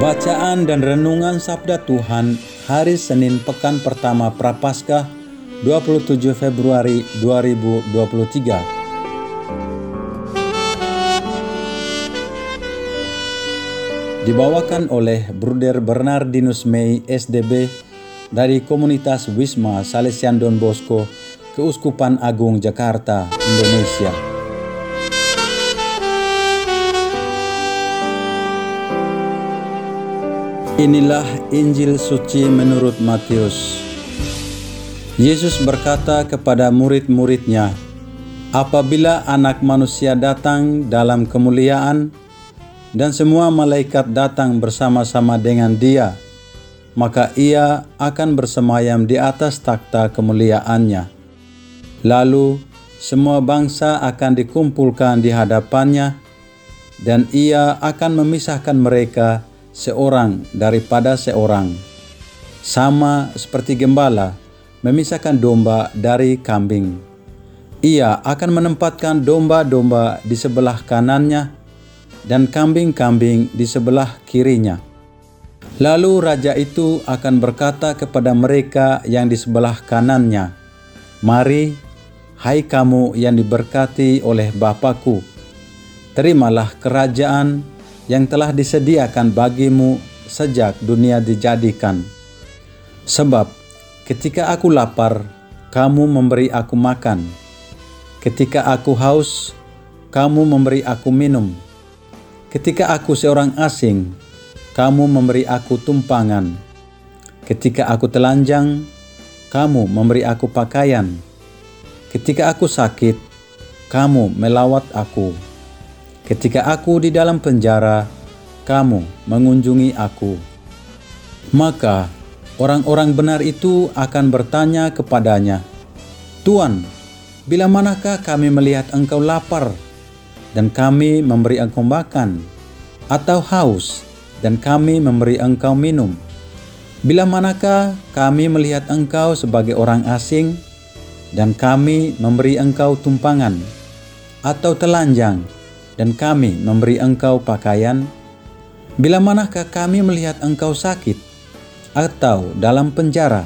Bacaan dan renungan Sabda Tuhan hari Senin pekan pertama Prapaskah 27 Februari 2023. Dibawakan oleh Bruder Bernardinus Mei SDB dari komunitas Wisma Salesian Don Bosco, Keuskupan Agung Jakarta, Indonesia. Inilah Injil suci menurut Matius. Yesus berkata kepada murid-muridnya, "Apabila Anak Manusia datang dalam kemuliaan dan semua malaikat datang bersama-sama dengan Dia, maka Ia akan bersemayam di atas takhta kemuliaannya. Lalu semua bangsa akan dikumpulkan di hadapannya, dan Ia akan memisahkan mereka." Seorang daripada seorang, sama seperti gembala memisahkan domba dari kambing. Ia akan menempatkan domba-domba di sebelah kanannya dan kambing-kambing di sebelah kirinya. Lalu raja itu akan berkata kepada mereka yang di sebelah kanannya, "Mari, hai kamu yang diberkati oleh Bapakku, terimalah kerajaan yang telah disediakan bagimu sejak dunia dijadikan. Sebab ketika aku lapar, kamu memberi aku makan. Ketika aku haus, kamu memberi aku minum. Ketika aku seorang asing, kamu memberi aku tumpangan. Ketika aku telanjang, kamu memberi aku pakaian. Ketika aku sakit, kamu melawat aku. Ketika aku di dalam penjara, kamu mengunjungi aku. Maka orang-orang benar itu akan bertanya kepadanya, "Tuan, bila manakah kami melihat engkau lapar dan kami memberi engkau makan, atau haus dan kami memberi engkau minum? Bila manakah kami melihat engkau sebagai orang asing dan kami memberi engkau tumpangan, atau telanjang?" Dan kami memberi engkau pakaian? Bila manakah kami melihat engkau sakit atau dalam penjara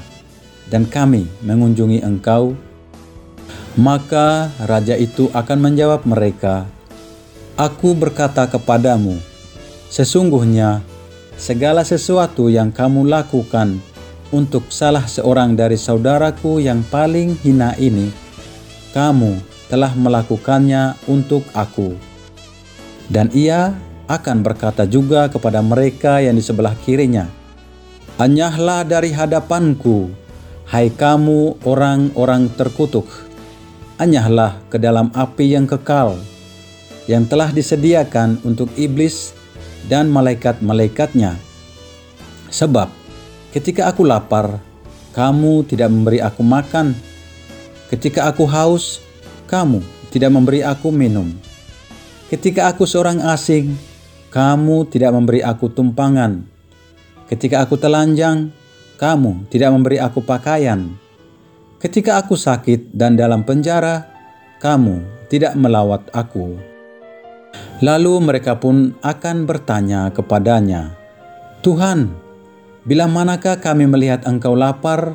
dan kami mengunjungi engkau? Maka raja itu akan menjawab mereka, Aku berkata kepadamu, sesungguhnya segala sesuatu yang kamu lakukan untuk salah seorang dari saudaraku yang paling hina ini, kamu telah melakukannya untuk aku.' Dan ia akan berkata juga kepada mereka yang di sebelah kirinya, Anyahlah dari hadapanku, hai kamu orang-orang terkutuk. Anyahlah ke dalam api yang kekal, yang telah disediakan untuk iblis dan malaikat-malaikatnya. Sebab ketika aku lapar, kamu tidak memberi aku makan. Ketika aku haus, kamu tidak memberi aku minum Ketika aku seorang asing, kamu tidak memberi aku tumpangan. Ketika aku telanjang, kamu tidak memberi aku pakaian. Ketika aku sakit dan dalam penjara, kamu tidak melawat aku. Lalu mereka pun akan bertanya kepadanya, "Tuhan, bila manakah kami melihat Engkau lapar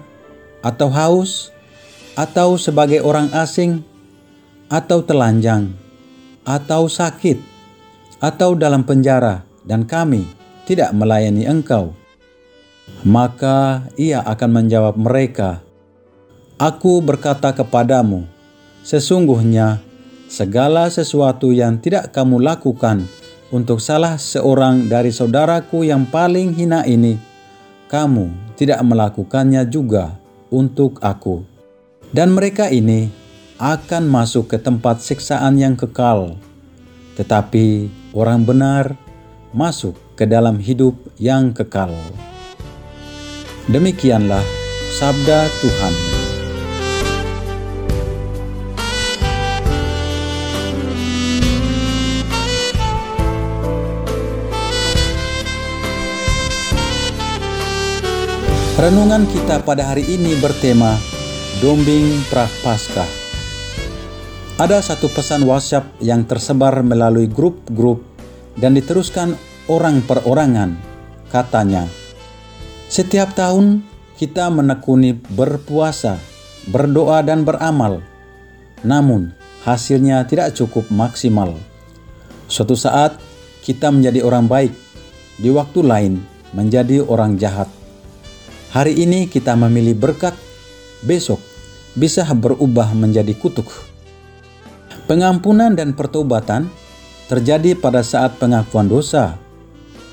atau haus, atau sebagai orang asing, atau telanjang?" Atau sakit, atau dalam penjara, dan kami tidak melayani engkau. Maka ia akan menjawab mereka, Aku berkata kepadamu, sesungguhnya segala sesuatu yang tidak kamu lakukan untuk salah seorang dari saudaraku yang paling hina ini, kamu tidak melakukannya juga untuk aku. Dan mereka ini akan masuk ke tempat siksaan yang kekal, tetapi orang benar masuk ke dalam hidup yang kekal. Demikianlah sabda Tuhan. Renungan kita pada hari ini bertema Dombing Prapaskah. Ada satu pesan WhatsApp yang tersebar melalui grup-grup dan diteruskan orang per orangan. Katanya, setiap tahun kita menekuni berpuasa, berdoa dan beramal. Namun, hasilnya tidak cukup maksimal. Suatu saat kita menjadi orang baik, di waktu lain menjadi orang jahat. Hari ini kita memilih berkat, besok bisa berubah menjadi kutuk. Pengampunan dan pertobatan terjadi pada saat pengakuan dosa,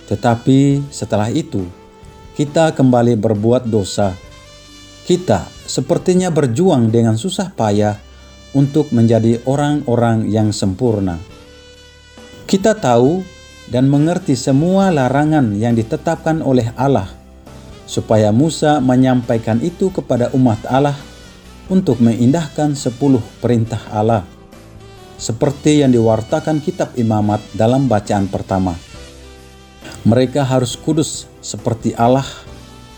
tetapi setelah itu kita kembali berbuat dosa. Kita sepertinya berjuang dengan susah payah untuk menjadi orang-orang yang sempurna. Kita tahu dan mengerti semua larangan yang ditetapkan oleh Allah supaya Musa menyampaikan itu kepada umat Allah untuk mengindahkan sepuluh perintah Allah, seperti yang diwartakan kitab imamat dalam bacaan pertama. Mereka harus kudus seperti Allah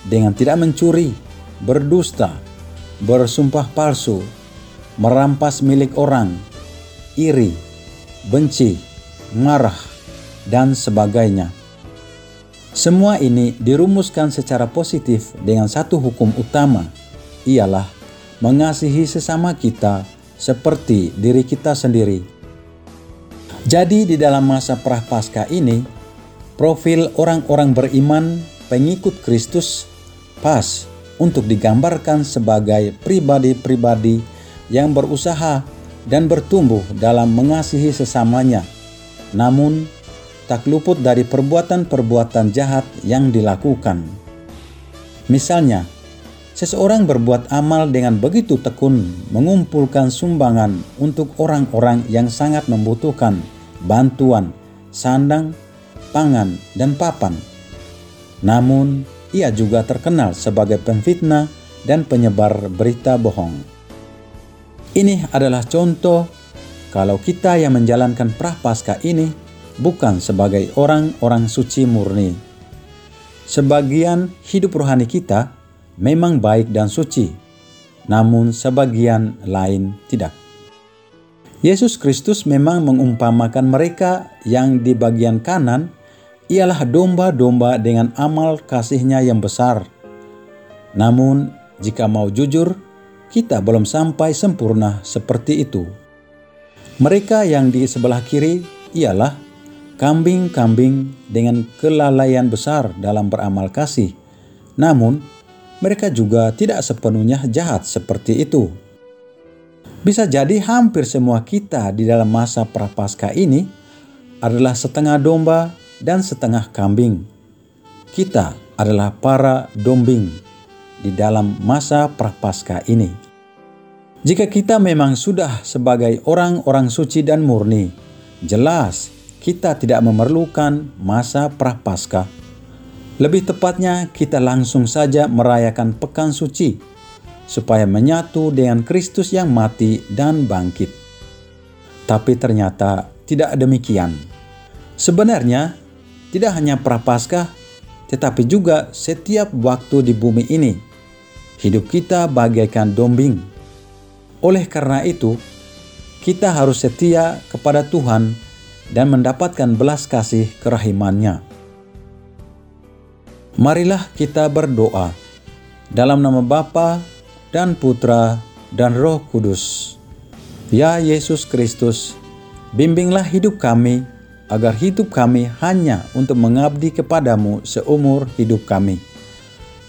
dengan tidak mencuri, berdusta, bersumpah palsu, merampas milik orang, iri, benci, marah, dan sebagainya. Semua ini dirumuskan secara positif dengan satu hukum utama, ialah mengasihi sesama kita seperti diri kita sendiri. Jadi di dalam masa prapaskah ini, profil orang-orang beriman pengikut Kristus pas untuk digambarkan sebagai pribadi-pribadi yang berusaha dan bertumbuh dalam mengasihi sesamanya. Namun, tak luput dari perbuatan-perbuatan jahat yang dilakukan. Misalnya, seseorang berbuat amal dengan begitu tekun mengumpulkan sumbangan untuk orang-orang yang sangat membutuhkan bantuan, sandang, pangan, dan papan. Namun, ia juga terkenal sebagai pemfitnah dan penyebar berita bohong. Ini adalah contoh kalau kita yang menjalankan prapaskah ini bukan sebagai orang-orang suci murni. Sebagian hidup rohani kita memang baik dan suci, namun sebagian lain tidak. Yesus Kristus memang mengumpamakan mereka yang di bagian kanan ialah domba-domba dengan amal kasihnya yang besar. Namun, jika mau jujur, kita belum sampai sempurna seperti itu. Mereka yang di sebelah kiri ialah kambing-kambing dengan kelalaian besar dalam beramal kasih. Namun, mereka juga tidak sepenuhnya jahat seperti itu. Bisa jadi hampir semua kita di dalam masa prapaskah ini adalah setengah domba dan setengah kambing. Kita adalah para dombing di dalam masa prapaskah ini. Jika kita memang sudah sebagai orang-orang suci dan murni, jelas kita tidak memerlukan masa prapaskah. Lebih tepatnya, kita langsung saja merayakan pekan suci supaya menyatu dengan Kristus yang mati dan bangkit. Tapi ternyata tidak demikian. Sebenarnya, tidak hanya prapaskah, tetapi juga setiap waktu di bumi ini, hidup kita bagaikan dombing. Oleh karena itu, kita harus setia kepada Tuhan dan mendapatkan belas kasih kerahimannya. Marilah kita berdoa dalam nama Bapa dan Putra dan Roh Kudus. Ya Yesus Kristus, bimbinglah hidup kami agar hidup kami hanya untuk mengabdi kepadamu seumur hidup kami.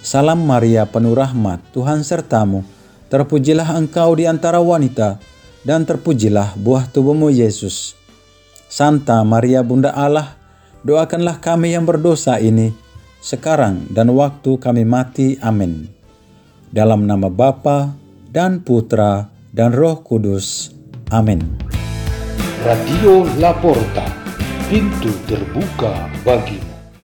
Salam Maria penuh rahmat, Tuhan sertamu. Terpujilah engkau di antara wanita, dan terpujilah buah tubuhmu Yesus. Santa Maria Bunda Allah, doakanlah kami yang berdosa ini, sekarang dan waktu kami mati. Amin. Dalam nama Bapa dan Putra dan Roh Kudus. Amin. Radio Laporta, pintu terbuka bagimu.